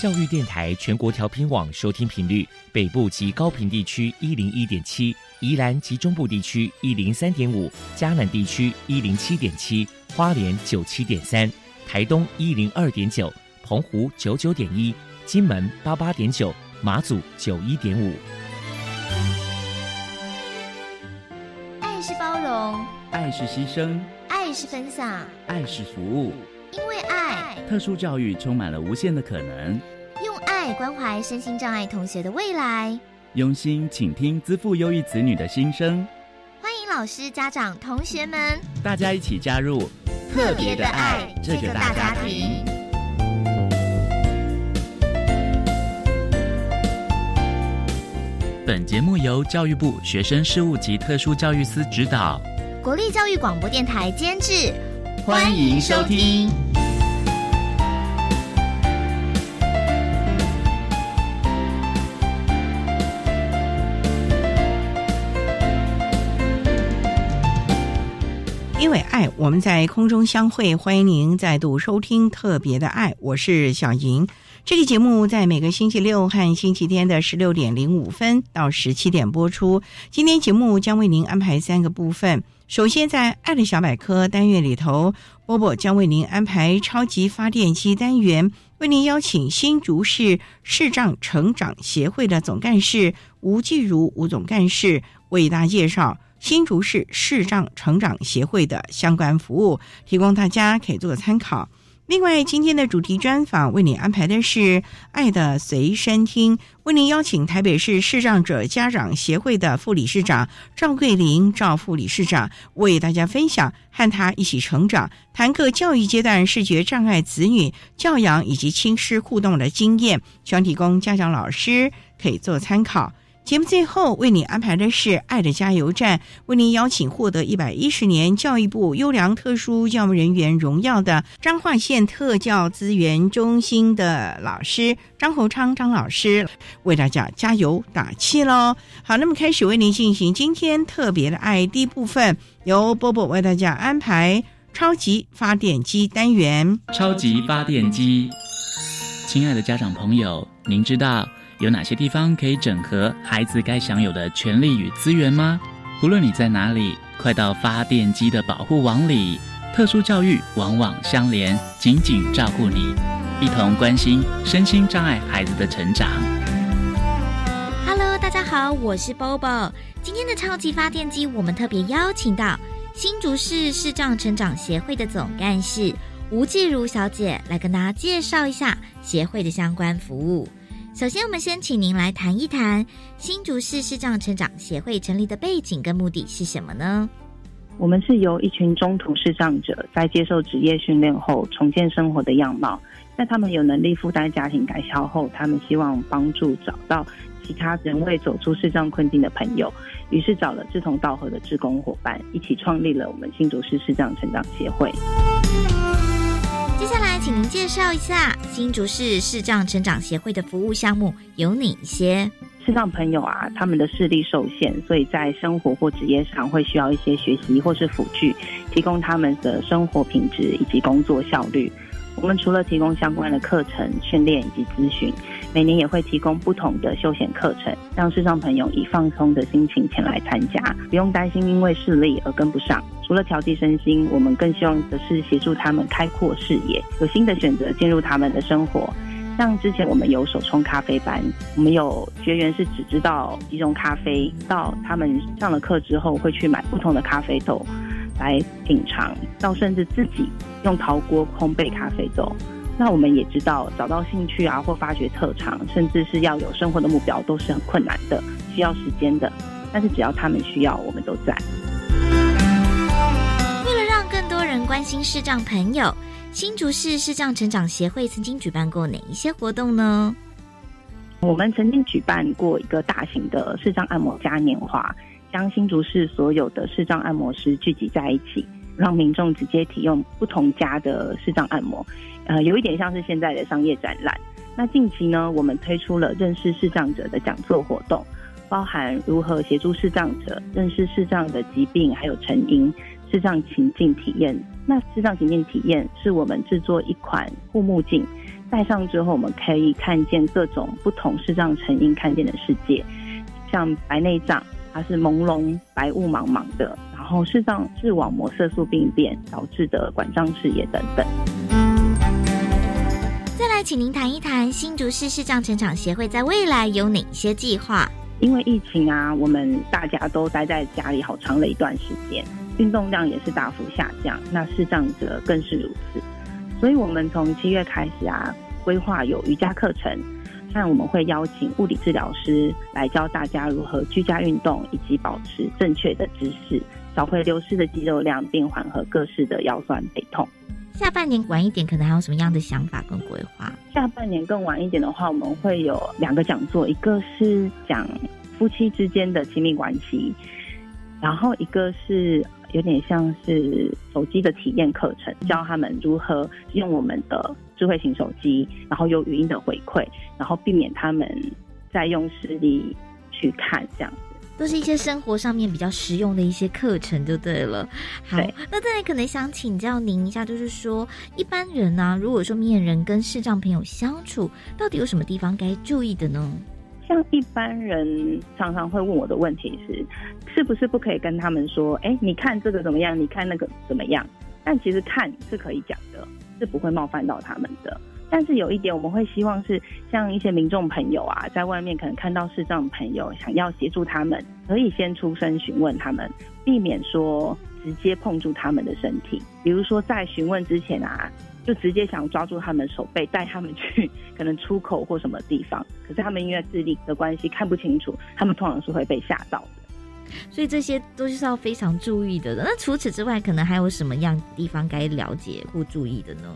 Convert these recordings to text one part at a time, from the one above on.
教育电台全国调频网收听频率：北部及高频地区一零一点七，宜兰及中部地区一零三点五，嘉南地区一零七点七，花莲九七点三，台东一零二点九，澎湖九九点一，金门八八点九，马祖九一点五。爱是包容，爱是牺牲，爱是分享，爱是服务。因为爱，特殊教育充满了无限的可能。用爱关怀身心障碍同学的未来，用心倾听资赋优异子女的心声。欢迎老师、家长、同学们，大家一起加入特别的爱这个大家庭。本节目由教育部学生事务及特殊教育司指导，国立教育广播电台监制。欢迎收听。因为爱，我们在空中相会。欢迎您再度收听《特别的爱》，我是小莹。这个节目在每个星期六和星期天的十六点零五分到十七点播出。今天节目将为您安排三个部分。首先，在“爱的小百科”单元里头，波波将为您安排超级发电机单元，为您邀请新竹市视障成长协会的总干事吴继如吴总干事为大家介绍新竹市视障成长协会的相关服务，提供大家可以做参考。另外，今天的主题专访为你安排的是《爱的随身听》，为您邀请台北市视障者家长协会的副理事长赵桂林赵副理事长为大家分享和他一起成长、谈个教育阶段视觉障碍子女教养以及亲师互动的经验，希望提供家长老师可以做参考。节目最后为你安排的是“爱的加油站”，为您邀请获得一百一十年教育部优良特殊教育人员荣耀的彰化县特教资源中心的老师张侯昌张老师，为大家加油打气喽！好，那么开始为您进行今天特别的爱第一部分，由波波为大家安排超级发电机单元。超级发电机，亲爱的家长朋友，您知道？有哪些地方可以整合孩子该享有的权利与资源吗？无论你在哪里，快到发电机的保护网里。特殊教育网网相连，紧紧照顾你，一同关心身心障碍孩子的成长。Hello，大家好，我是 Bobo。今天的超级发电机，我们特别邀请到新竹市视障成长协会的总干事吴继如小姐来跟大家介绍一下协会的相关服务。首先，我们先请您来谈一谈新竹市视障成长协会成立的背景跟目的是什么呢？我们是由一群中途视障者在接受职业训练后重建生活的样貌，在他们有能力负担家庭开销后，他们希望帮助找到其他仍未走出视障困境的朋友，于是找了志同道合的志工伙伴，一起创立了我们新竹市视障成长协会。接下来，请您介绍一下新竹市视障成长协会的服务项目有哪一些？视障朋友啊，他们的视力受限，所以在生活或职业上会需要一些学习或是辅具，提供他们的生活品质以及工作效率。我们除了提供相关的课程训练以及咨询，每年也会提供不同的休闲课程，让视障朋友以放松的心情前来参加，不用担心因为视力而跟不上。除了调剂身心，我们更希望的是协助他们开阔视野，有新的选择进入他们的生活。像之前我们有手冲咖啡班，我们有学员是只知道几种咖啡，到他们上了课之后会去买不同的咖啡豆。来品尝，到甚至自己用陶锅烘焙咖啡豆。那我们也知道，找到兴趣啊，或发掘特长，甚至是要有生活的目标，都是很困难的，需要时间的。但是只要他们需要，我们都在。为了让更多人关心视障朋友，新竹市视障成长协会曾经举办过哪一些活动呢？我们曾经举办过一个大型的视障按摩嘉年华。将新竹市所有的视障按摩师聚集在一起，让民众直接体验不同家的视障按摩，呃，有一点像是现在的商业展览。那近期呢，我们推出了认识视障者的讲座活动，包含如何协助视障者认识视障的疾病还有成因，视障情境体验。那视障情境体验是我们制作一款护目镜。戴上之后，我们可以看见各种不同视障成因看见的世界，像白内障，它是朦胧白雾茫茫的；然后视障视网膜色素病变导致的管状视野等等。再，请您谈一谈新竹市视障成长协会在未来有哪些计划？因为疫情啊，我们大家都待在家里好长的一段时间，运动量也是大幅下降，那视障者更是如此。所以，我们从七月开始啊，规划有瑜伽课程，那我们会邀请物理治疗师来教大家如何居家运动，以及保持正确的姿势，找回流失的肌肉量，并缓和各式的腰酸背痛。下半年晚一点，可能还有什么样的想法跟规划？下半年更晚一点的话，我们会有两个讲座，一个是讲夫妻之间的亲密关系，然后一个是。有点像是手机的体验课程，教他们如何用我们的智慧型手机，然后有语音的回馈，然后避免他们再用视力去看这样。都是一些生活上面比较实用的一些课程，就对了。好，那再来可能想请教您一下，就是说一般人呢，如果说面人跟视障朋友相处，到底有什么地方该注意的呢？像一般人常常会问我的问题是，是不是不可以跟他们说，哎，你看这个怎么样？你看那个怎么样？但其实看是可以讲的，是不会冒犯到他们的。但是有一点，我们会希望是像一些民众朋友啊，在外面可能看到视障朋友想要协助他们，可以先出声询问他们，避免说直接碰触他们的身体。比如说在询问之前啊。就直接想抓住他们手背，带他们去可能出口或什么地方，可是他们因为智力的关系看不清楚，他们通常是会被吓到的，所以这些都是要非常注意的。那除此之外，可能还有什么样地方该了解或注意的呢？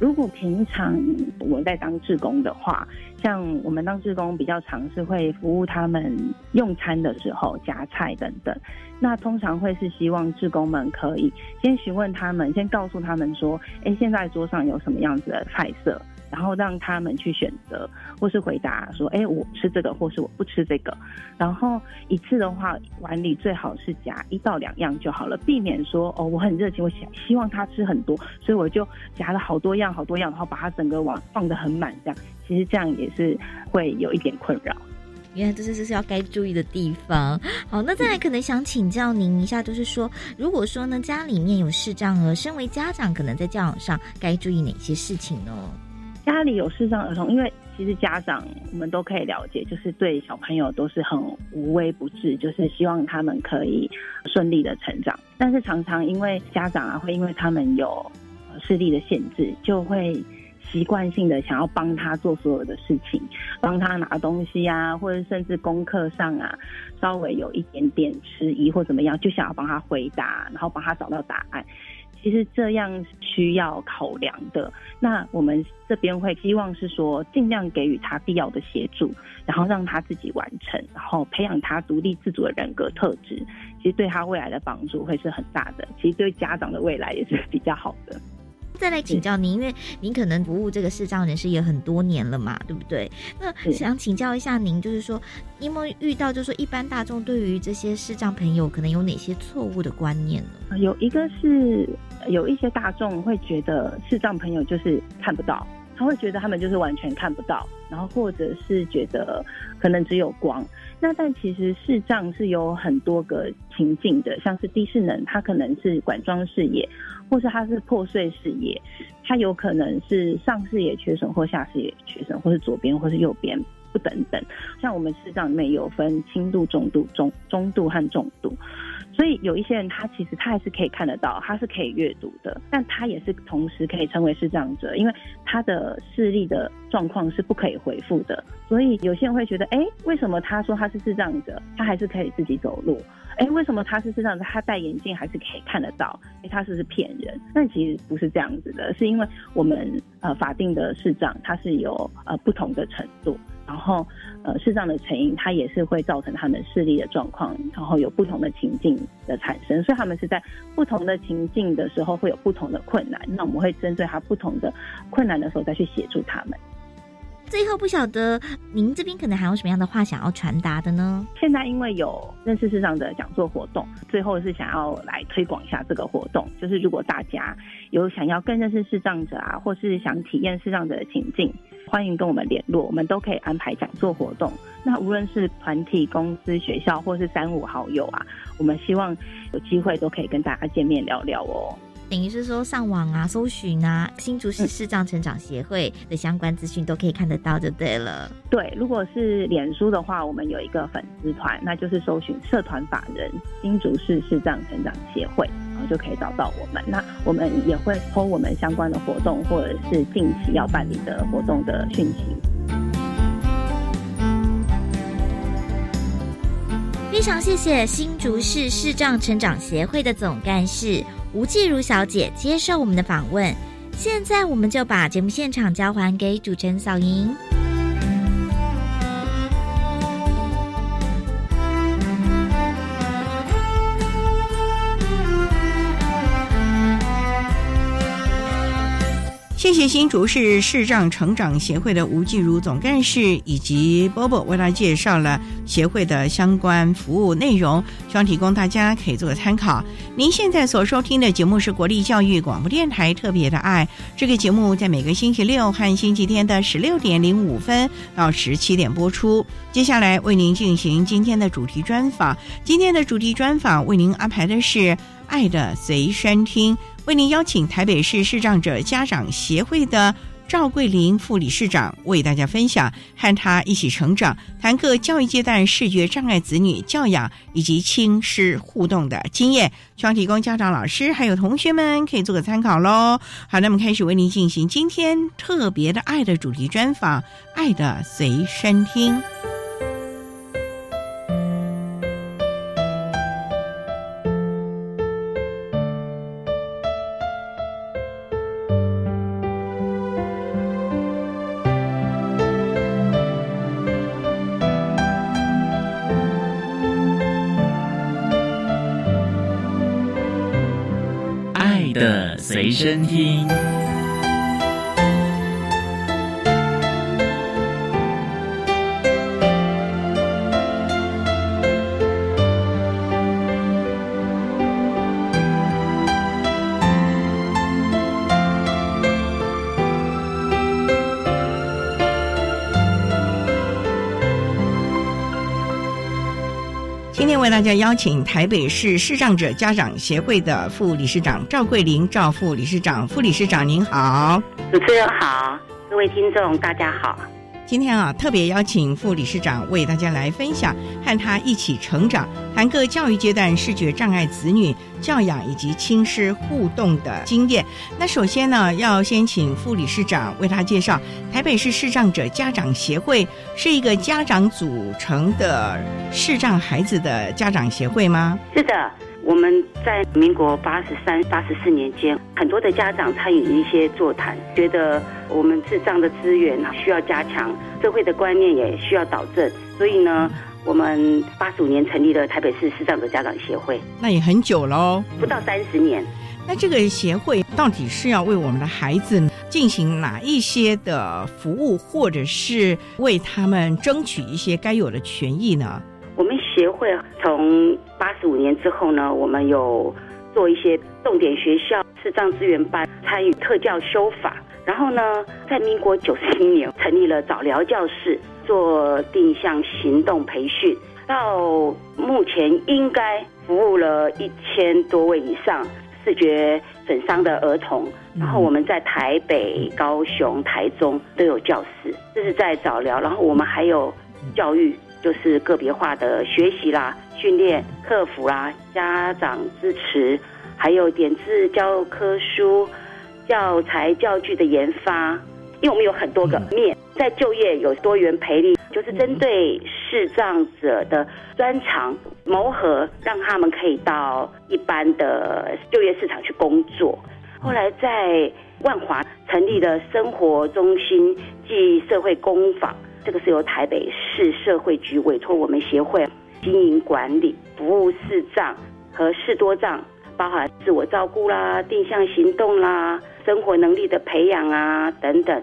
如果平常我们在当志工的话，像我们当志工比较常是会服务他们用餐的时候夹菜等等，那通常会是希望志工们可以先询问他们，先告诉他们说，哎，现在桌上有什么样子的菜色。然后让他们去选择，或是回答说：“哎，我吃这个，或是我不吃这个。”然后一次的话，碗里最好是夹一到两样就好了，避免说：“哦，我很热情，我想希望他吃很多，所以我就夹了好多样、好多样，然后把它整个碗放得很满。”这样其实这样也是会有一点困扰。原来这是这是要该注意的地方。好，那再来可能想请教您一下，就是说，如果说呢家里面有视障儿，身为家长，可能在教养上该注意哪些事情呢？家里有视障儿童，因为其实家长我们都可以了解，就是对小朋友都是很无微不至，就是希望他们可以顺利的成长。但是常常因为家长啊，会因为他们有视力的限制，就会习惯性的想要帮他做所有的事情，帮他拿东西啊，或者甚至功课上啊，稍微有一点点迟疑或怎么样，就想要帮他回答，然后帮他找到答案。其实这样需要考量的，那我们这边会希望是说，尽量给予他必要的协助，然后让他自己完成，然后培养他独立自主的人格特质。其实对他未来的帮助会是很大的，其实对家长的未来也是比较好的。再来请教您，因为您可能服务这个视障人士也很多年了嘛，对不对？那想请教一下您，就是说，有没有遇到，就是说，一般大众对于这些视障朋友可能有哪些错误的观念呢？有一个是有一些大众会觉得视障朋友就是看不到，他会觉得他们就是完全看不到，然后或者是觉得可能只有光。那但其实视障是有很多个情境的，像是低势能，它可能是管装视野。或是它是破碎视野，它有可能是上视野缺损或下视野缺损，或是左边或是右边不等等。像我们视障里面有分轻度、中度、中中度和重度，所以有一些人他其实他还是可以看得到，他是可以阅读的，但他也是同时可以称为视障者，因为他的视力的状况是不可以恢复的。所以有些人会觉得，哎，为什么他说他是视障者，他还是可以自己走路？哎，为什么他是这样子？他戴眼镜还是可以看得到？哎，他是不是骗人？但其实不是这样子的，是因为我们呃法定的视障它是有呃不同的程度，然后呃视障的成因它也是会造成他们视力的状况，然后有不同的情境的产生，所以他们是在不同的情境的时候会有不同的困难。那我们会针对他不同的困难的时候再去协助他们。最后不晓得您这边可能还有什么样的话想要传达的呢？现在因为有认识视障的讲座活动，最后是想要来推广一下这个活动。就是如果大家有想要更认识视障者啊，或是想体验视障者的情境，欢迎跟我们联络，我们都可以安排讲座活动。那无论是团体、公司、学校，或是三五好友啊，我们希望有机会都可以跟大家见面聊聊哦。等于是说上网啊，搜寻啊，新竹市视障成长协会的相关资讯都可以看得到，就对了。对，如果是脸书的话，我们有一个粉丝团，那就是搜寻社团法人新竹市视障成长协会，然就可以找到我们。那我们也会抛我们相关的活动，或者是近期要办理的活动的讯息。非常谢谢新竹市视障成长协会的总干事。吴继如小姐接受我们的访问，现在我们就把节目现场交还给主持人小莹。谢谢新竹市视障成长协会的吴继如总干事以及波波为大家介绍了协会的相关服务内容，希望提供大家可以做个参考。您现在所收听的节目是国立教育广播电台特别的爱，这个节目在每个星期六和星期天的十六点零五分到十七点播出。接下来为您进行今天的主题专访，今天的主题专访为您安排的是《爱的随身听》。为您邀请台北市视障者家长协会的赵桂林副理事长为大家分享和他一起成长、谈各教育阶段视觉障碍子女教养以及亲师互动的经验，希望提供家长、老师还有同学们可以做个参考喽。好，那么开始为您进行今天特别的爱的主题专访，《爱的随身听》。随身听。家邀请台北市视障者家长协会的副理事长赵桂林赵副理事长，副理事长您好，主持人好，各位听众大家好。今天啊，特别邀请副理事长为大家来分享和他一起成长，谈各教育阶段视觉障碍子女教养以及亲师互动的经验。那首先呢，要先请副理事长为他介绍台北市视障者家长协会是一个家长组成的视障孩子的家长协会吗？是的。我们在民国八十三、八十四年间，很多的家长参与一些座谈，觉得我们智障的资源需要加强，社会的观念也需要导正，所以呢，我们八十五年成立了台北市视障者家长协会。那也很久喽，不到三十年。那这个协会到底是要为我们的孩子进行哪一些的服务，或者是为他们争取一些该有的权益呢？我们协会从八十五年之后呢，我们有做一些重点学校视障资源班，参与特教修法。然后呢，在民国九十一年成立了早疗教室，做定向行动培训。到目前应该服务了一千多位以上视觉损伤的儿童。然后我们在台北、高雄、台中都有教室，这是在早疗。然后我们还有教育。就是个别化的学习啦、训练、客服啦、家长支持，还有点字教科书、教材教具的研发。因为我们有很多个面，在就业有多元培力，就是针对视障者的专长谋合，让他们可以到一般的就业市场去工作。后来在万华成立了生活中心暨社会工坊。这个是由台北市社会局委托我们协会经营管理，服务视障和视多障，包含自我照顾啦、定向行动啦、生活能力的培养啊等等。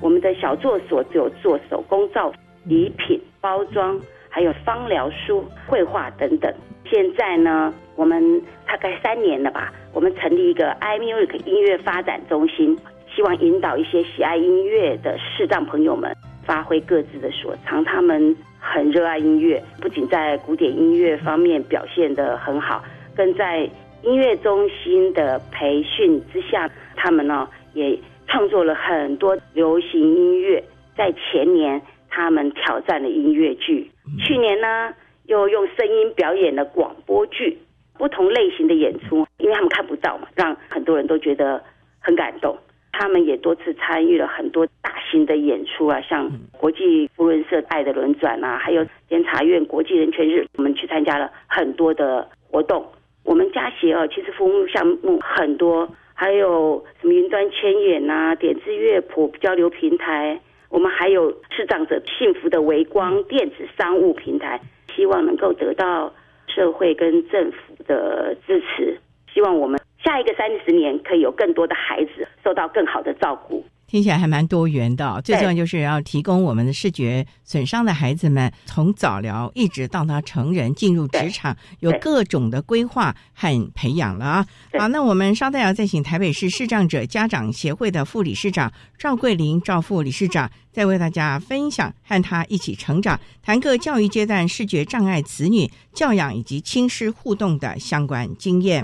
我们的小作所只有做手工皂、礼品包装，还有芳疗书、绘画等等。现在呢，我们大概三年了吧，我们成立一个 iMusic 音乐发展中心，希望引导一些喜爱音乐的视障朋友们发挥各自的所长。他们很热爱音乐，不仅在古典音乐方面表现得很好，更在音乐中心的培训之下，他们呢也。创作了很多流行音乐，在前年他们挑战了音乐剧，去年呢又用声音表演了广播剧，不同类型的演出，因为他们看不到嘛，让很多人都觉得很感动。他们也多次参与了很多大型的演出啊，像国际福伦社爱的轮转啊，还有监察院国际人权日，我们去参加了很多的活动。我们家协哦，其实服务项目很多。还有什么云端千眼呐、点字乐谱交流平台，我们还有视障者幸福的微光电子商务平台，希望能够得到社会跟政府的支持，希望我们下一个三十年可以有更多的孩子受到更好的照顾。听起来还蛮多元的，最重要就是要提供我们的视觉损伤的孩子们，从早疗一直到他成人进入职场，有各种的规划和培养了啊。好，那我们稍待要再请台北市视障者家长协会的副理事长赵桂林赵副理事长，再为大家分享和他一起成长，谈个教育阶段视觉障碍子女教养以及亲师互动的相关经验。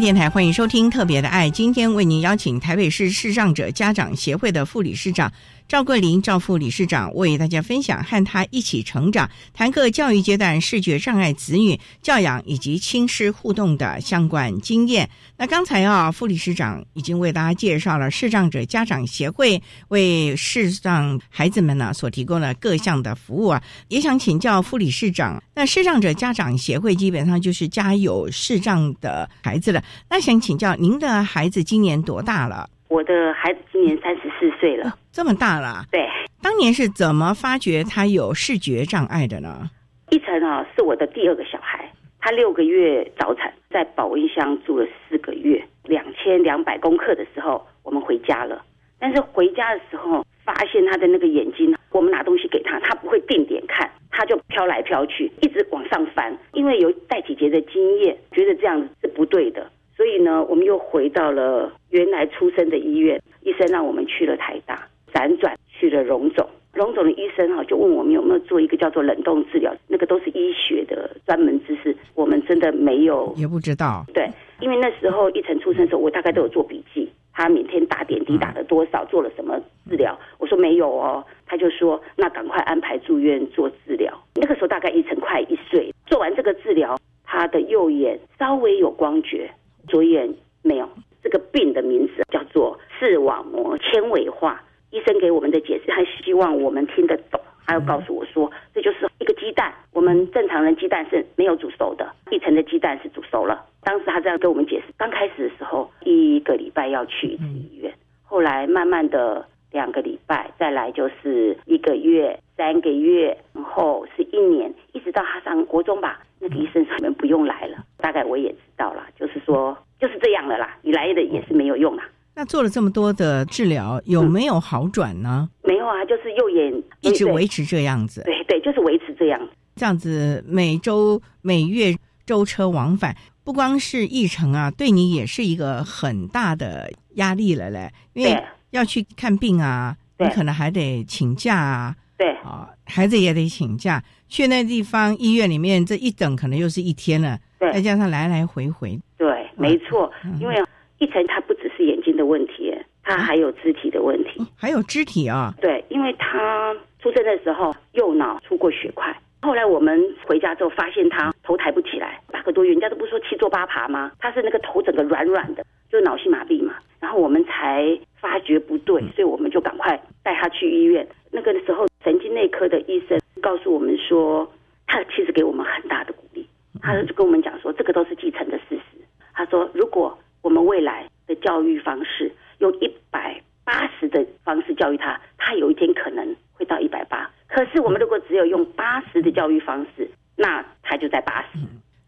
电台欢迎收听《特别的爱》，今天为您邀请台北市视障者家长协会的副理事长。赵桂林赵副理事长为大家分享和他一起成长、谈个教育阶段视觉障碍子女教养以及亲师互动的相关经验。那刚才啊，副理事长已经为大家介绍了视障者家长协会为视障孩子们呢所提供的各项的服务啊，也想请教副理事长，那视障者家长协会基本上就是家有视障的孩子了。那想请教您的孩子今年多大了？我的孩子今年三十四岁了，这么大了。对，当年是怎么发觉他有视觉障碍的呢？一晨啊，是我的第二个小孩，他六个月早产，在保温箱住了四个月，两千两百公克的时候，我们回家了。但是回家的时候，发现他的那个眼睛，我们拿东西给他，他不会定点看，他就飘来飘去，一直往上翻。因为有戴姐姐的经验，觉得这样子是不对的。所以呢，我们又回到了原来出生的医院，医生让我们去了台大，辗转去了荣总，荣总的医生哈就问我们有没有做一个叫做冷冻治疗，那个都是医学的专门知识，我们真的没有，也不知道。对，因为那时候一晨出生的时候，我大概都有做笔记，他每天打点滴打了多少，做了什么治疗，我说没有哦，他就说那赶快安排住院做治疗。那个时候大概一晨快一岁，做完这个治疗，他的右眼稍微有光觉。左眼没有这个病的名字叫做视网膜纤维化。医生给我们的解释，他希望我们听得懂。他又告诉我说，这就是一个鸡蛋。我们正常人鸡蛋是没有煮熟的，一层的鸡蛋是煮熟了。当时他这样跟我们解释。刚开始的时候，一个礼拜要去一次医院，后来慢慢的两个礼拜，再来就是一个月、三个月，然后是一年，一直到他上国中吧。那个医生说：“你们不用来了。”大概我也知道了，就是说就是这样的啦。你来的也是没有用啦。那做了这么多的治疗，有没有好转呢？没有啊，就是右眼一直维持这样子。对对，就是维持这样。这样子每周每月舟车往返，不光是议程啊，对你也是一个很大的压力了嘞。因为要去看病啊，你可能还得请假啊。对啊，孩子也得请假。去那地方医院里面，这一等可能又是一天了。对，再加上来来回回。对，没错。因为一层他不只是眼睛的问题，他还有肢体的问题。还有肢体啊？对，因为他出生的时候右脑出过血块，后来我们回家之后发现他头抬不起来，八个多月，人家都不说七坐八爬吗？他是那个头整个软软的，就是脑性麻痹嘛。然后我们才发觉不对，所以我们就赶快带他去医院。那个时候神经内科的医生。告诉我们说，他其实给我们很大的鼓励。他就跟我们讲说，这个都是继承的事实。他说，如果我们未来的教育方式用一百八十的方式教育他，他有一天可能会到一百八。可是我们如果只有用八十的教育方式，那他就在八十。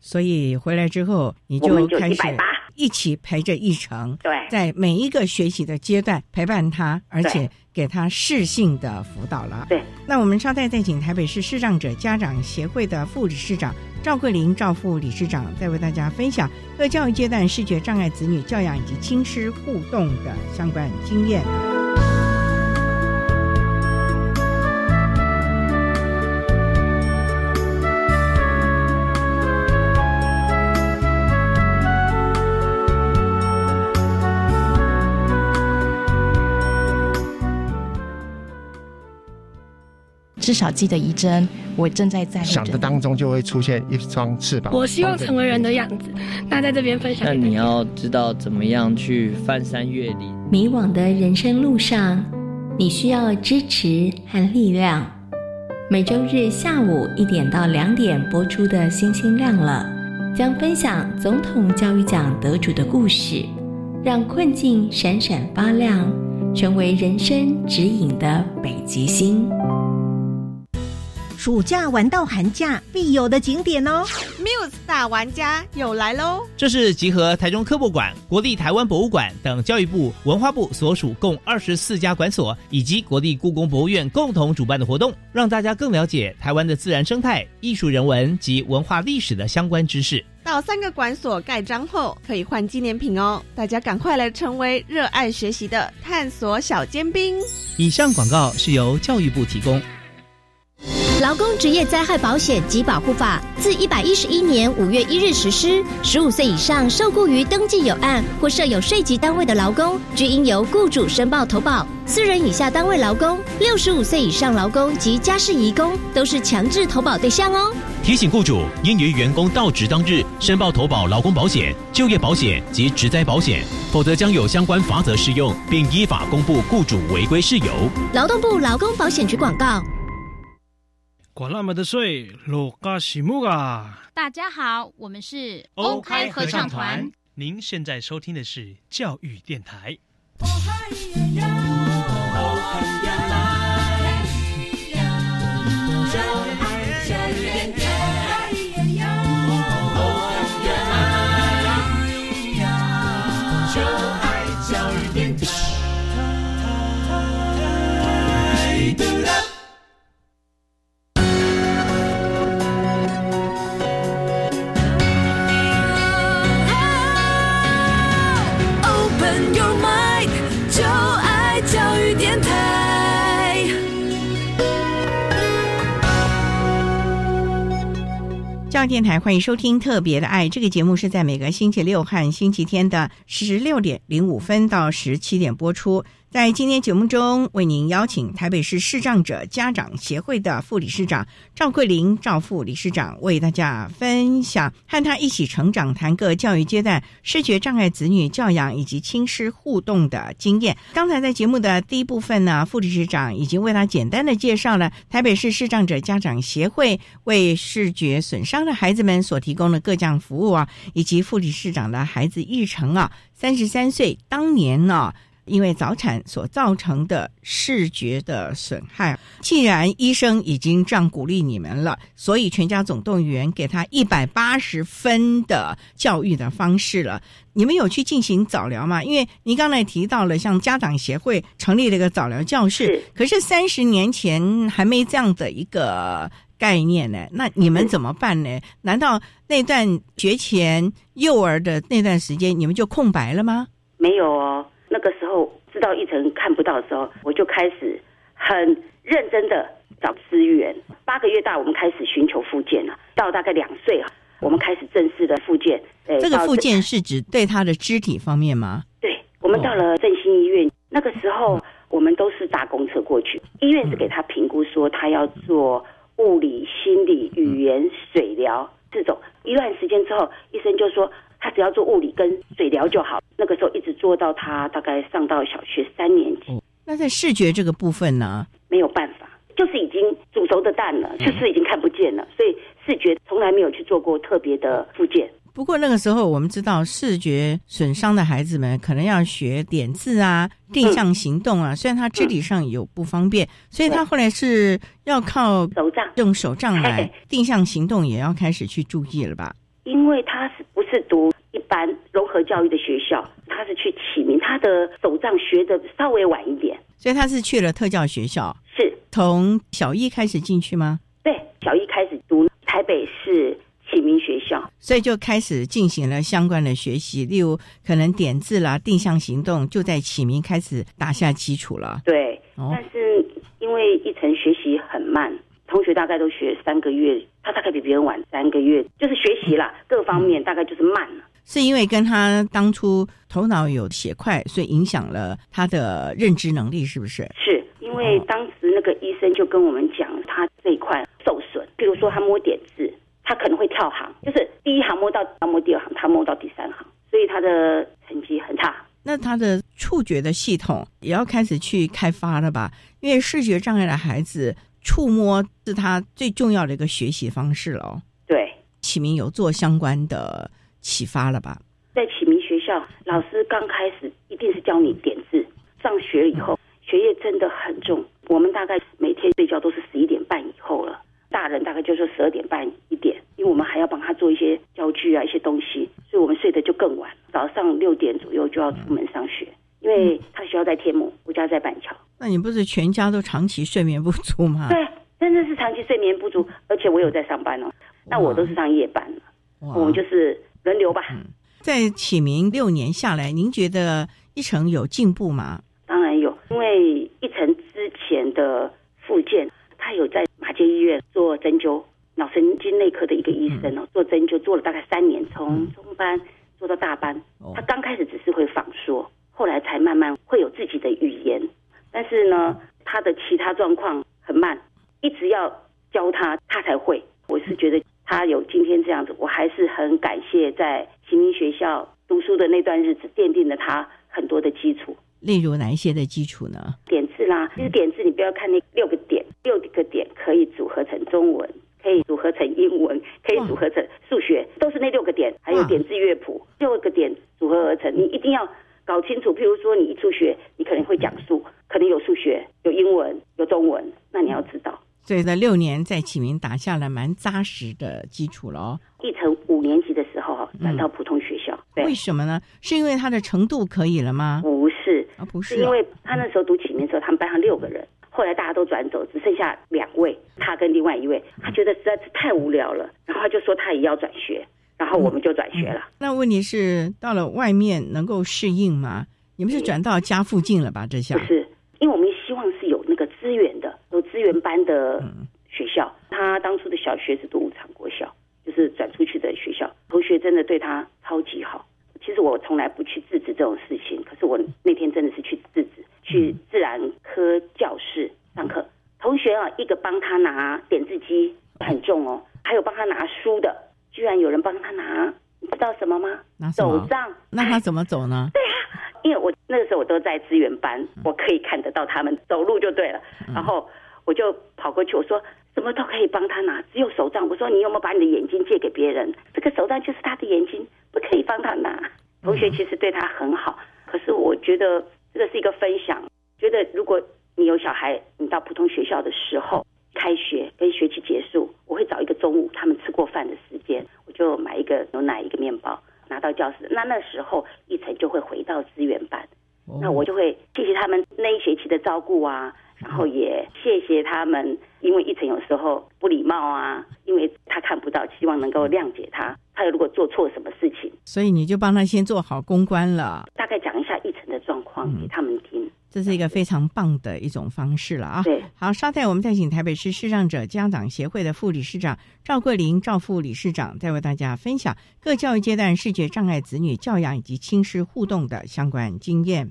所以回来之后，你就开始一起陪着一程，对，在每一个学习的阶段陪伴他，而且。给他适性的辅导了。对，那我们稍待再请台北市视障者家长协会的副理事长赵桂林赵副理事长，再为大家分享各教育阶段视觉障碍子女教养以及亲师互动的相关经验。至少记得一针，我正在在想的当中就会出现一双翅膀。我希望成为人的样子，那在这边分享。那你要知道怎么样去翻山越岭。迷惘的人生路上，你需要支持和力量。每周日下午一点到两点播出的《星星亮了》，将分享总统教育奖得主的故事，让困境闪闪发亮，成为人生指引的北极星。暑假玩到寒假必有的景点哦！Muse 大玩家又来喽！这是集合台中科博馆、国立台湾博物馆等教育部、文化部所属共二十四家馆所，以及国立故宫博物院共同主办的活动，让大家更了解台湾的自然生态、艺术人文及文化历史的相关知识。到三个馆所盖章后，可以换纪念品哦！大家赶快来成为热爱学习的探索小尖兵。以上广告是由教育部提供。劳工职业灾害保险及保护法自一百一十一年五月一日实施，十五岁以上受雇于登记有案或设有税籍单位的劳工，均应由雇主申报投保。四人以下单位劳工、六十五岁以上劳工及家事移工都是强制投保对象哦。提醒雇主应于员工到职当日申报投保劳工保险、就业保险及职灾保险，否则将有相关罚则适用，并依法公布雇主违规事由。劳动部劳工保险局广告。管那么的水，罗嘎西木啊！大家好，我们是欧开合唱团。您现在收听的是教育电台。教电台欢迎收听《特别的爱》这个节目，是在每个星期六和星期天的十六点零五分到十七点播出。在今天节目中，为您邀请台北市视障者家长协会的副理事长赵桂林赵副理事长为大家分享和他一起成长、谈各教育阶段视觉障碍子女教养以及亲师互动的经验。刚才在节目的第一部分呢，副理事长已经为他简单的介绍了台北市视障者家长协会为视觉损伤的孩子们所提供的各项服务啊，以及副理事长的孩子一成啊，三十三岁当年呢。因为早产所造成的视觉的损害，既然医生已经这样鼓励你们了，所以全家总动员给他一百八十分的教育的方式了。你们有去进行早疗吗？因为您刚才提到了，像家长协会成立了一个早疗教室，可是三十年前还没这样的一个概念呢。那你们怎么办呢？难道那段学前幼儿的那段时间，你们就空白了吗？没有哦。那个时候知道一层看不到的时候，我就开始很认真的找资源。八个月大，我们开始寻求复健了。到大概两岁啊，我们开始正式的复健。这个复健是指对他的肢体方面吗？对，我们到了振兴医院，那个时候我们都是搭公车过去。医院是给他评估说他要做物理、心理、语言、水疗这种。一段时间之后，医生就说。他只要做物理跟水疗就好。那个时候一直做到他大概上到小学三年级。那在视觉这个部分呢？没有办法，就是已经煮熟的蛋了，就是已经看不见了，所以视觉从来没有去做过特别的复健。不过那个时候我们知道，视觉损伤的孩子们可能要学点字啊、定向行动啊，虽然他肢体上有不方便，所以他后来是要靠手杖，用手杖来定向行动，也要开始去注意了吧？因为他是不是读一般融合教育的学校？他是去启明，他的手账学的稍微晚一点，所以他是去了特教学校。是从小一开始进去吗？对，小一开始读台北市启明学校，所以就开始进行了相关的学习，例如可能点字啦、定向行动，就在启明开始打下基础了。对，但是因为一层学习很慢。同学大概都学三个月，他大概比别人晚三个月，就是学习啦，各方面大概就是慢了。是因为跟他当初头脑有血块，所以影响了他的认知能力，是不是？是因为当时那个医生就跟我们讲，他这一块受损，比如说他摸点字，他可能会跳行，就是第一行摸到，他摸第二行，他摸到第三行，所以他的成绩很差。那他的触觉的系统也要开始去开发了吧？因为视觉障碍的孩子。触摸是他最重要的一个学习方式了。对，启明有做相关的启发了吧？在启明学校，老师刚开始一定是教你点字。上学以后，学业真的很重。我们大概每天睡觉都是十一点半以后了，大人大概就是十二点半一点，因为我们还要帮他做一些教具啊，一些东西，所以我们睡得就更晚。早上六点左右就要出门上学，因为他学校在天母，我家在板桥。那你不是全家都长期睡眠不足吗？对，真的是长期睡眠不足，而且我有在上班哦。那我都是上夜班了，我们就是轮流吧。在启明六年下来，您觉得一成有进步吗？当然有，因为一成之前的复健，他有在马街医院做针灸，脑神经内科的一个医生哦，做针灸做了大概三年，从中班做到大班。他刚开始只是会仿说，后来才慢慢会有自己的语言。但是呢，他的其他状况很慢，一直要教他，他才会。我是觉得他有今天这样子，我还是很感谢在启明学校读书的那段日子，奠定了他很多的基础。例如哪一些的基础呢？点字啦，其实点字你不要看那六个点，六个点可以组合成中文，可以组合成英文，可以组合成数学，都是那六个点，还有点字乐谱，六个点组合而成。你一定要搞清楚，譬如说你一出学，你可能会讲述。可能有数学，有英文，有中文，那你要知道。所以在六年在启明打下了蛮扎实的基础了哦。一成五年级的时候转到普通学校，为什么呢？是因为他的程度可以了吗？不是啊，不是，是因为他那时候读启明的时候，他们班上六个人，后来大家都转走，只剩下两位，他跟另外一位，他觉得实在是太无聊了，然后他就说他也要转学，然后我们就转学了。那问题是到了外面能够适应吗？你们是转到家附近了吧？这下不是。因为我们希望是有那个资源的，有资源班的学校。他当初的小学是读五常国小，就是转出去的学校。同学真的对他超级好。其实我从来不去制止这种事情，可是我那天真的是去制止，去自然科教室上课。同学啊，一个帮他拿点字机很重哦，还有帮他拿书的，居然有人帮他拿，你知道什么吗？拿手杖。那他怎么走呢？对啊。因为我那个时候我都在资源班，我可以看得到他们走路就对了。然后我就跑过去，我说什么都可以帮他拿，只有手杖。我说你有没有把你的眼睛借给别人？这个手杖就是他的眼睛，不可以帮他拿。同学其实对他很好，可是我觉得这个是一个分享。觉得如果你有小孩，你到普通学校的时候，开学跟学期结束，我会找一个中午他们吃过饭的时间，我就买一个牛奶一个面包。拿到教室，那那时候一成就会回到资源班，那我就会谢谢他们那一学期的照顾啊，然后也谢谢他们，因为一成有时候不礼貌啊，因为他看不到，希望能够谅解他。他如果做错什么事情，所以你就帮他先做好公关了，大概讲一下一成的状况给他们听。这是一个非常棒的一种方式了啊！对，好，稍待，我们再请台北市视障者家长协会的副理事长赵桂林赵副理事长，再为大家分享各教育阶段视觉障碍子女教养以及亲师互动的相关经验。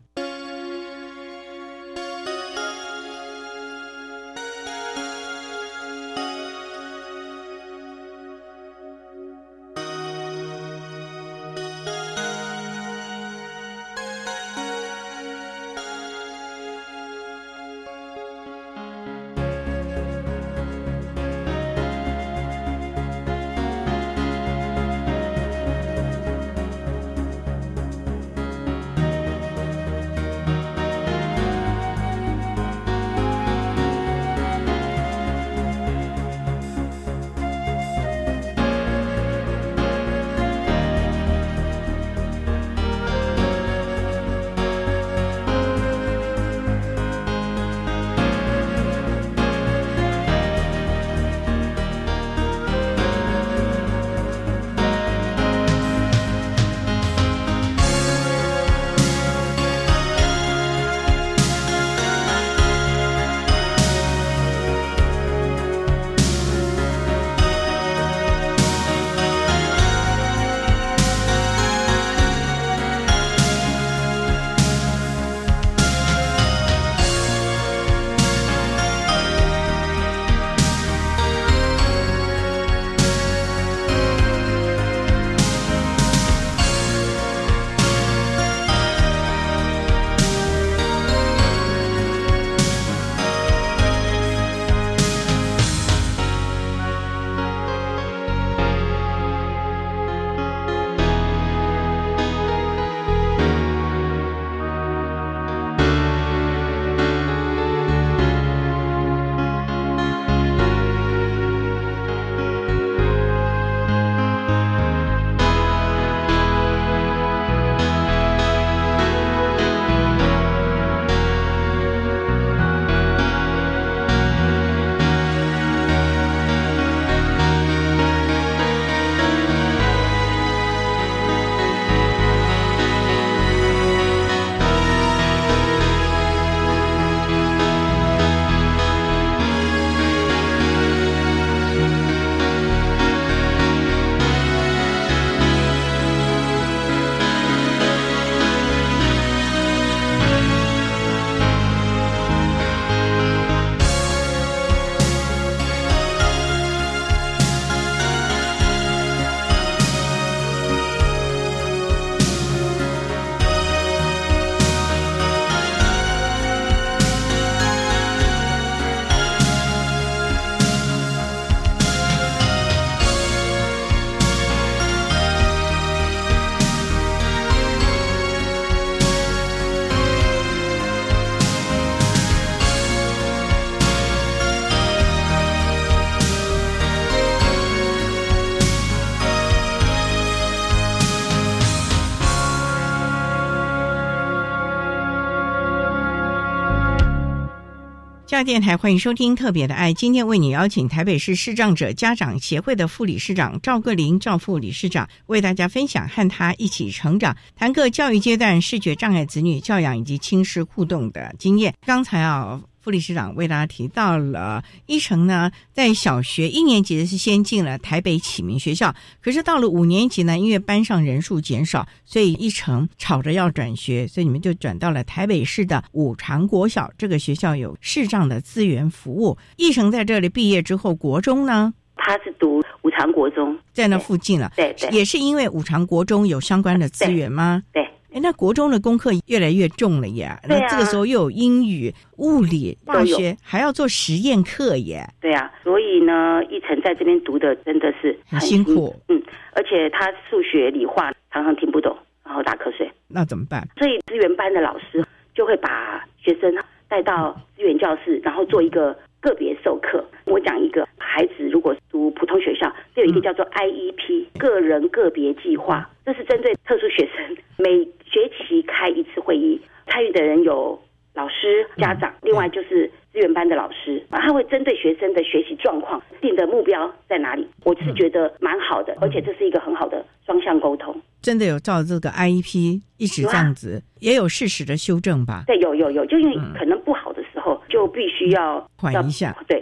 大电台欢迎收听《特别的爱》，今天为你邀请台北市视障者家长协会的副理事长赵桂林赵副理事长，为大家分享和他一起成长，谈个教育阶段视觉障碍子女教养以及亲师互动的经验。刚才啊。副理事长为大家提到了，一成呢在小学一年级的是先进了台北启明学校，可是到了五年级呢，因为班上人数减少，所以一成吵着要转学，所以你们就转到了台北市的五常国小。这个学校有视障的资源服务。一成在这里毕业之后，国中呢，他是读五常国中，在那附近了。对对，也是因为五常国中有相关的资源吗？对。哎，那国中的功课越来越重了耶。那这个时候又有英语、物理、化学，还要做实验课耶。对啊，所以呢，一晨在这边读的真的是很辛苦。嗯，而且他数学、理化常常听不懂，然后打瞌睡。那怎么办？所以资源班的老师就会把学生带到资源教室，然后做一个个别授课。我讲一个孩子，如果读普通学校，有一个叫做 IEP 个人个别计划，这是针对特殊学生每。学期开一次会议，参与的人有老师、家长，另外就是资源班的老师，他会针对学生的学习状况定的目标在哪里。我是觉得蛮好的，而且这是一个很好的双向沟通。真的有照这个 IEP 一直这样子，也有适时的修正吧？对，有有有，就因为可能不好的时候，就必须要缓一下。对。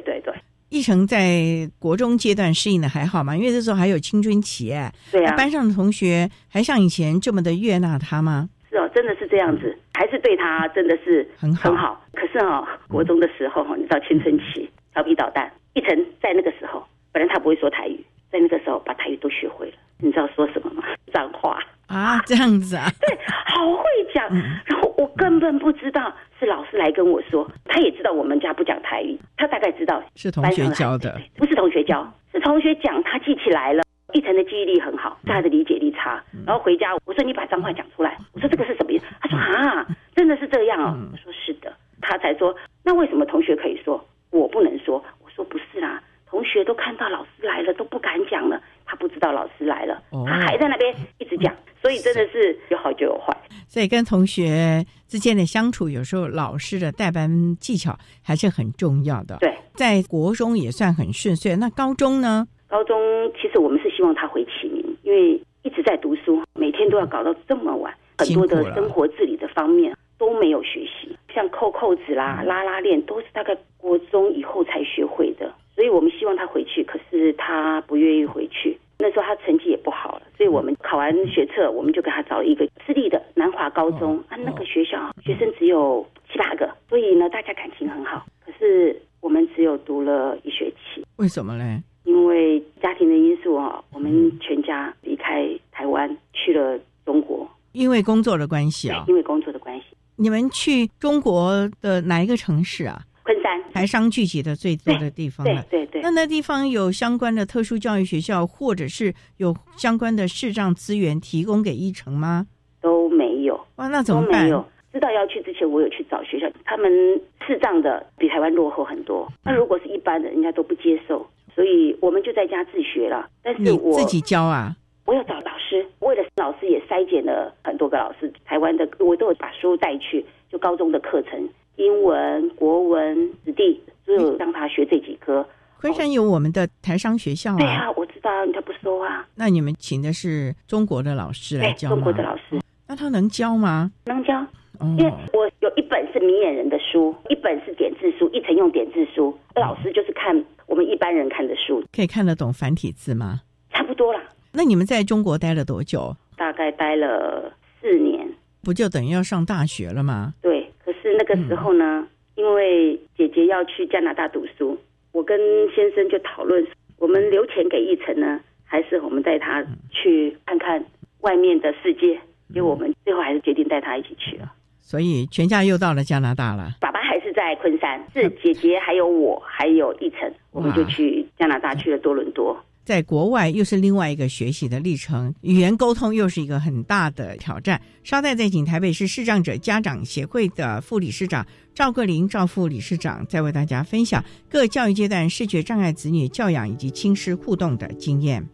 一成在国中阶段适应的还好吗？因为这时候还有青春期，对啊，班上的同学还像以前这么的悦纳他吗？是哦，真的是这样子，还是对他真的是很好。很好。可是哦，国中的时候哈，你知道青春期调皮捣蛋，一成在那个时候，本来他不会说台语，在那个时候把台语都学会了。你知道说什么吗？脏话啊，这样子啊？对，好会讲。然后我根本不知道。是老师来跟我说，他也知道我们家不讲台语，他大概知道是同学教的，不是同学教，是同学讲，他记起来了。一晨的记忆力很好，他的理解力差。然后回家，我说你把脏话讲出来，我说这个是什么意思？他说啊，真的是这样哦。我说是的，他才说那为什么同学可以说，我不能说？我说不是啦，同学都看到老师来了都不敢讲了，他不知道老师来了，他还在那边一直讲，所以真的是有好就有坏。所以跟同学之间的相处，有时候老师的代班技巧还是很重要的。对，在国中也算很顺遂。那高中呢？高中其实我们是希望他回启明，因为一直在读书，每天都要搞到这么晚，很多的生活自理的方面都没有学习，像扣扣子啦、拉拉链都是大概国中以后才学会的。所以我们希望他回去，可是他不愿意回去。那时候他成绩也不好了，所以我们考完学测，我们就给他找了一个私立的南华高中啊。那个学校学生只有七八个，所以呢，大家感情很好。可是我们只有读了一学期，为什么嘞？因为家庭的因素啊，我们全家离开台湾去了中国，因为工作的关系啊。因为工作的关系，你们去中国的哪一个城市啊？昆山，台商聚集的最多的地方了。对对对。那那地方有相关的特殊教育学校，或者是有相关的视障资源提供给一城吗？都没有。哇，那怎么办？知道要去之前，我有去找学校，他们视障的比台湾落后很多。那如果是一般的，人家都不接受，所以我们就在家自学了。但是我自己教啊，我要找老师，为了老师也筛减了很多个老师，台湾的我都有把书带去，就高中的课程。英文、国文、子弟，就让他学这几科。昆山有我们的台商学校啊，对啊，我知道，他不说啊。那你们请的是中国的老师来教吗？中国的老师，那他能教吗？能教，因为我有一本是明眼人的书，一本是点字书，一层用点字书。老师就是看我们一般人看的书，可以看得懂繁体字吗？差不多啦。那你们在中国待了多久？大概待了四年。不就等于要上大学了吗？对。是那个时候呢，因为姐姐要去加拿大读书，我跟先生就讨论，我们留钱给一成呢，还是我们带他去看看外面的世界？因为我们最后还是决定带他一起去了。所以全家又到了加拿大了。爸爸还是在昆山，是姐姐还有我还有一成，我们就去加拿大去了多伦多。在国外又是另外一个学习的历程，语言沟通又是一个很大的挑战。稍待再请台北市视障者家长协会的副理事长赵桂林赵副理事长，再为大家分享各教育阶段视觉障碍子女教养以及亲师互动的经验。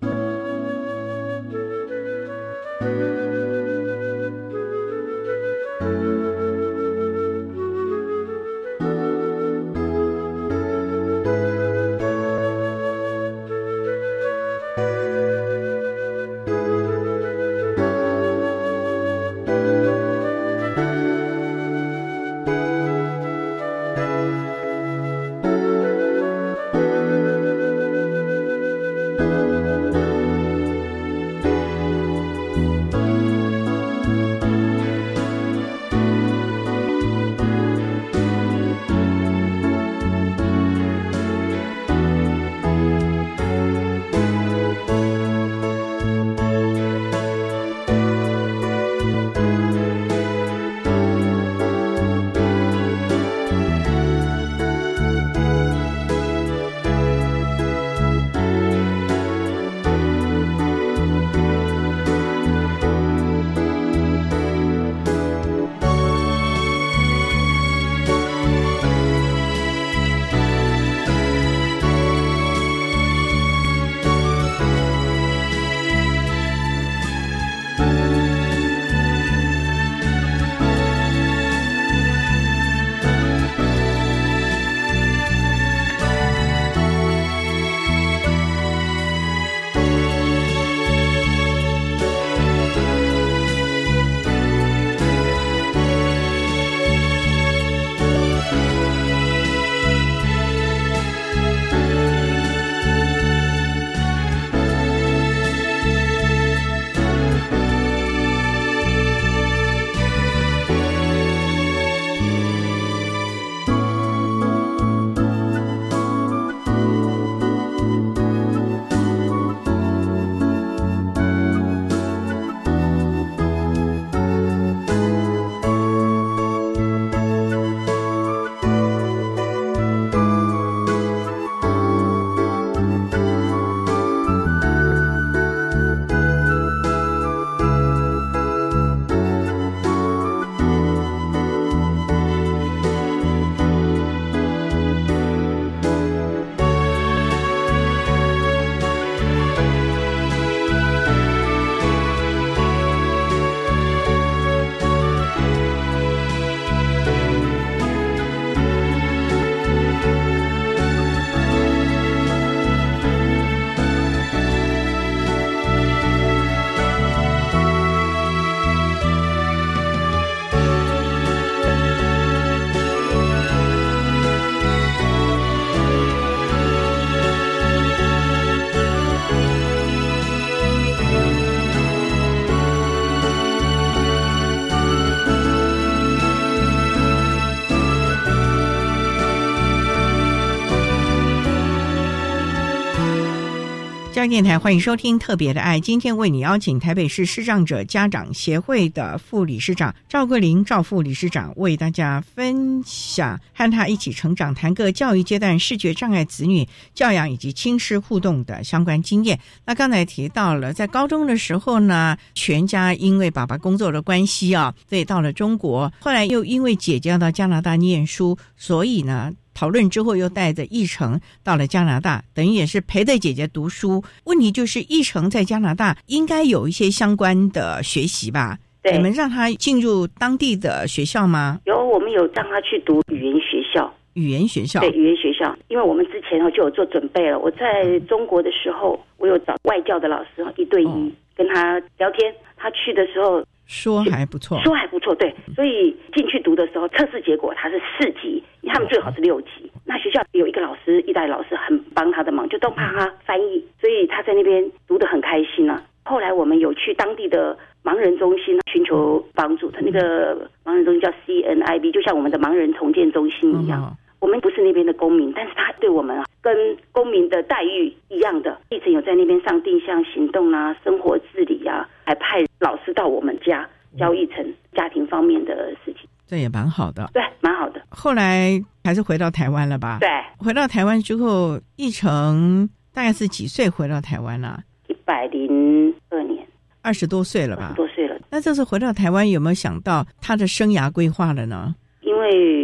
教电台，欢迎收听《特别的爱》。今天为你邀请台北市视障者家长协会的副理事长赵桂林赵副理事长为大家分享和他一起成长，谈个教育阶段视觉障碍子女教养以及亲师互动的相关经验。那刚才提到了，在高中的时候呢，全家因为爸爸工作的关系啊，所以到了中国。后来又因为姐姐要到加拿大念书，所以呢。讨论之后，又带着奕成到了加拿大，等于也是陪着姐姐读书。问题就是，奕成在加拿大应该有一些相关的学习吧？对你们让他进入当地的学校吗？有，我们有让他去读语言学校。语言学校，对语言学校，因为我们之前就有做准备了。我在中国的时候，我有找外教的老师一对一跟他聊天。他去的时候。说还不错，说还不错，对，所以进去读的时候，测试结果他是四级，他们最好是六级。那学校有一个老师，意大利老师很帮他的忙，就都帮他翻译，所以他在那边读的很开心啊。后来我们有去当地的盲人中心寻求帮助，他那个盲人中心叫 CNIB，就像我们的盲人重建中心一样。我们不是那边的公民，但是他对我们啊，跟公民的待遇一样的，一直有在那边上定向行动啊，生活自理啊，还派老师到我们家教一层家庭方面的事情，这也蛮好的。对，蛮好的。后来还是回到台湾了吧？对，回到台湾之后，一成大概是几岁回到台湾了？一百零二年，二十多岁了吧？多岁了。那这次回到台湾，有没有想到他的生涯规划了呢？因为。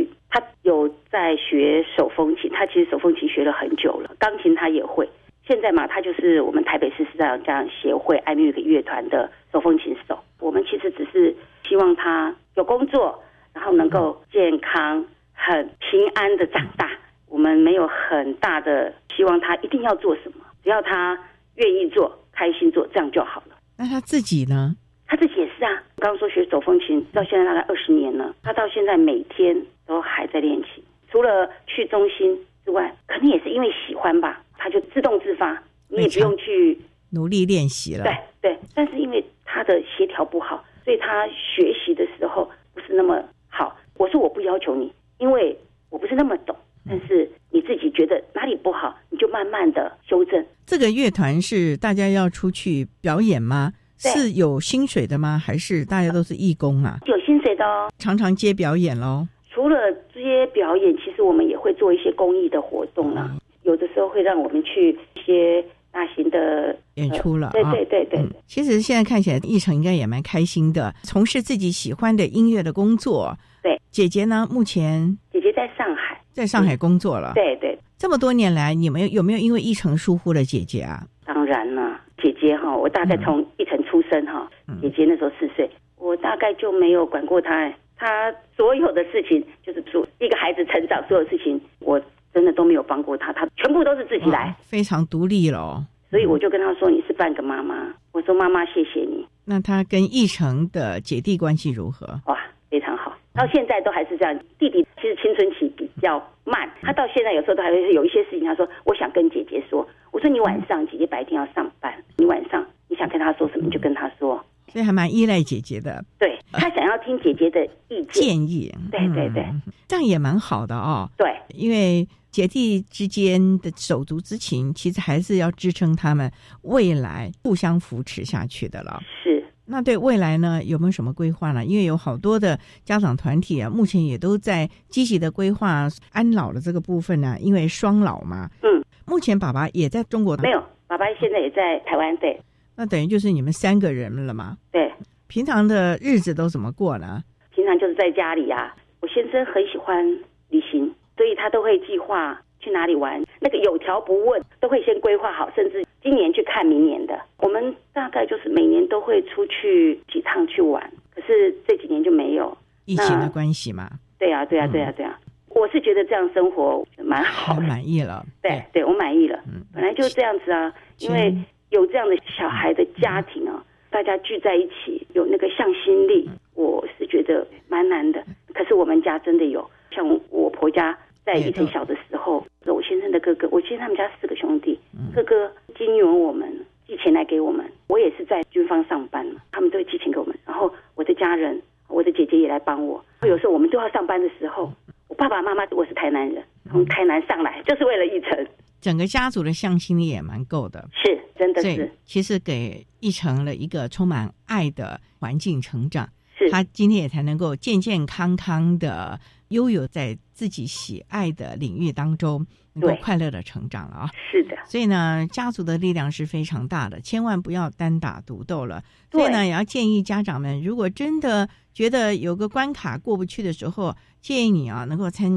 在学手风琴，他其实手风琴学了很久了，钢琴他也会。现在嘛，他就是我们台北市视障家长协会爱乐乐团的手风琴手。我们其实只是希望他有工作，然后能够健康、很平安的长大。我们没有很大的希望他一定要做什么，只要他愿意做、开心做，这样就好了。那他自己呢？他自己也是啊。刚刚说学手风琴到现在大概二十年了，他到现在每天。都还在练琴，除了去中心之外，可能也是因为喜欢吧，他就自动自发，你也不用去努力练习了。对对，但是因为他的协调不好，所以他学习的时候不是那么好。我说我不要求你，因为我不是那么懂，但是你自己觉得哪里不好，你就慢慢的修正。这个乐团是大家要出去表演吗？是有薪水的吗？还是大家都是义工啊？有薪水的哦，常常接表演喽。除了这些表演，其实我们也会做一些公益的活动啦。有的时候会让我们去一些大型的演出了。对对对对。其实现在看起来，奕成应该也蛮开心的，从事自己喜欢的音乐的工作。对。姐姐呢？目前姐姐在上海，在上海工作了。对对。这么多年来，你们有没有因为奕成疏忽了姐姐啊？当然了，姐姐哈，我大概从奕成出生哈，姐姐那时候四岁，我大概就没有管过她。他所有的事情就是说，一个孩子成长，所有事情我真的都没有帮过他，他全部都是自己来，非常独立了。所以我就跟他说：“你是半个妈妈。”我说：“妈妈，谢谢你。”那他跟奕成的姐弟关系如何？哇，非常好，到现在都还是这样。弟弟其实青春期比较慢，他到现在有时候都还会有一些事情，他说：“我想跟姐姐说。”我说：“你晚上，姐姐白天要上班，你晚上你想跟他说什么，你就跟他说。”所以还蛮依赖姐姐的。对他想要听姐姐的意见建议，对对对，这样也蛮好的哦。对，因为姐弟之间的手足之情，其实还是要支撑他们未来互相扶持下去的了。是，那对未来呢，有没有什么规划呢？因为有好多的家长团体啊，目前也都在积极的规划安老的这个部分呢。因为双老嘛，嗯，目前爸爸也在中国，没有，爸爸现在也在台湾，对。那等于就是你们三个人了嘛？对，平常的日子都怎么过呢？平常就是在家里呀。我先生很喜欢旅行，所以他都会计划去哪里玩，那个有条不紊，都会先规划好，甚至今年去看明年的。我们大概就是每年都会出去几趟去玩，可是这几年就没有疫情的关系嘛。对呀，对呀，对呀，对呀。我是觉得这样生活蛮好，满意了。对，对我满意了。嗯，本来就是这样子啊，因为。有这样的小孩的家庭啊，大家聚在一起，有那个向心力，我是觉得蛮难的。可是我们家真的有，像我婆家在以前小的时候，我先生的哥哥，我先生他们家四个兄弟，哥哥经援我们，寄钱来给我们。我也是在军方上班嘛，他们都会寄钱给我们。然后我的家人，我的姐姐也来帮我。有时候我们都要上班的时候，我爸爸妈妈，我是台南人，从台南上来就是为了一程。整个家族的向心力也蛮够的，是。真的是，其实给一成了一个充满爱的环境成长，是。他今天也才能够健健康康的悠游在自己喜爱的领域当中，能够快乐的成长了啊！是的，所以呢，家族的力量是非常大的，千万不要单打独斗了。所以呢，也要建议家长们，如果真的觉得有个关卡过不去的时候，建议你啊，能够参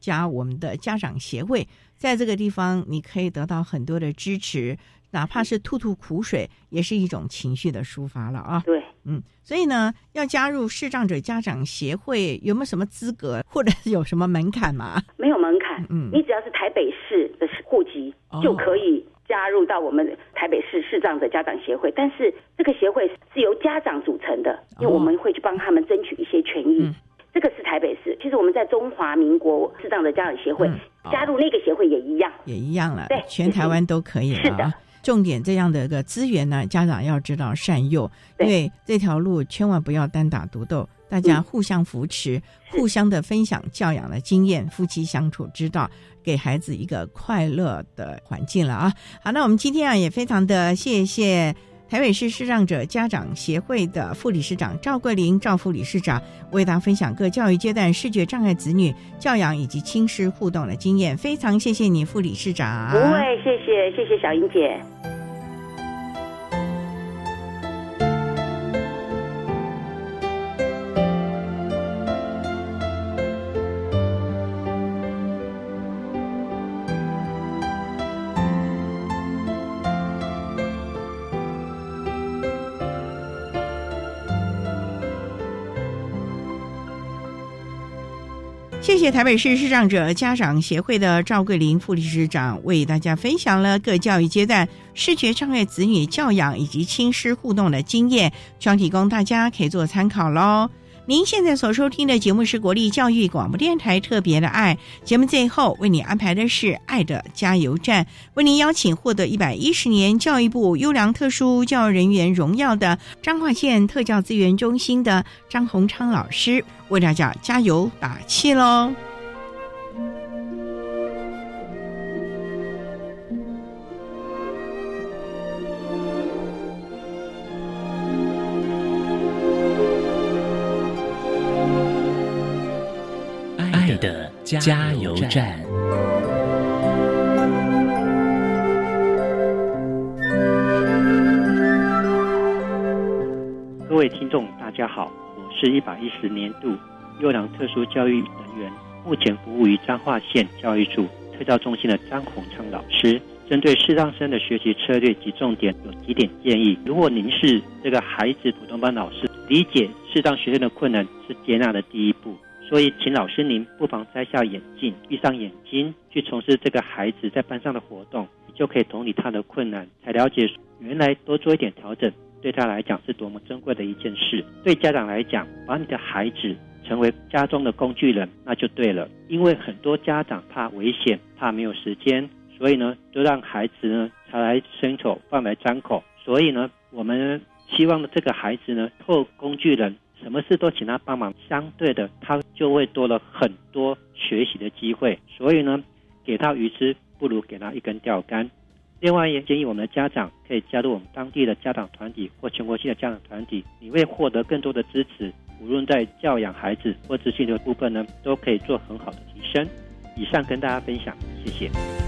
加我们的家长协会，在这个地方你可以得到很多的支持，哪怕是吐吐苦水，也是一种情绪的抒发了啊。对，嗯，所以呢，要加入视障者家长协会，有没有什么资格，或者是有什么门槛吗？没有门槛，嗯，你只要是台北市的户籍就可以。加入到我们台北市视障者家长协会，但是这个协会是由家长组成的，因为我们会去帮他们争取一些权益。这个是台北市，其实我们在中华民国视障者家长协会加入那个协会也一样，也一样了。对，全台湾都可以了。是的，重点这样的一个资源呢，家长要知道善用，因为这条路千万不要单打独斗，大家互相扶持，互相的分享教养的经验，夫妻相处之道。给孩子一个快乐的环境了啊！好，那我们今天啊也非常的谢谢台北市视障者家长协会的副理事长赵桂林赵副理事长为大家分享各教育阶段视觉障碍子女教养以及亲师互动的经验，非常谢谢你副理事长。不会，谢谢谢谢小英姐。谢谢台北市视障者家长协会的赵桂林副理事长为大家分享了各教育阶段视觉障碍子女教养以及亲师互动的经验，希望提供大家可以做参考喽。您现在所收听的节目是国立教育广播电台特别的爱节目，最后为你安排的是爱的加油站，为您邀请获得一百一十年教育部优良特殊教育人员荣耀的彰化县特教资源中心的张洪昌老师，为大家加油打气喽。加油站。各位听众，大家好，我是一百一十年度优良特殊教育人员，目前服务于彰化县教育处特教中心的张宏昌老师。针对视障生的学习策略及重点，有几点建议。如果您是这个孩子普通班老师，理解视障学生的困难是接纳的第一步。所以，请老师您不妨摘下眼镜，闭上眼睛，去从事这个孩子在班上的活动，就可以同理他的困难，才了解原来多做一点调整，对他来讲是多么珍贵的一件事。对家长来讲，把你的孩子成为家中的工具人，那就对了。因为很多家长怕危险，怕没有时间，所以呢，就让孩子呢茶来伸手，饭来张口。所以呢，我们希望，这个孩子呢，透工具人。什么事都请他帮忙，相对的，他就会多了很多学习的机会。所以呢，给他鱼吃不如给他一根钓竿。另外，也建议我们的家长可以加入我们当地的家长团体或全国性的家长团体，你会获得更多的支持。无论在教养孩子或自信的部分呢，都可以做很好的提升。以上跟大家分享，谢谢。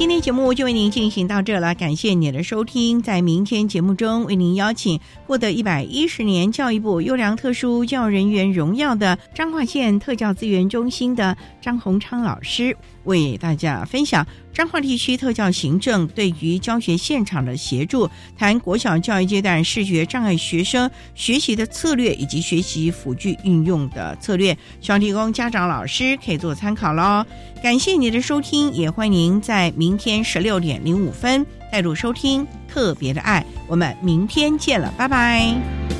今天节目就为您进行到这了，感谢您的收听。在明天节目中，为您邀请获得一百一十年教育部优良特殊教育人员荣耀的彰化县特教资源中心的张宏昌老师，为大家分享彰化地区特教行政对于教学现场的协助，谈国小教育阶段视觉障碍学生学习的策略以及学习辅具运用的策略，希望提供家长老师可以做参考喽。感谢您的收听，也欢迎您在明天十六点零五分再度收听特别的爱。我们明天见了，拜拜。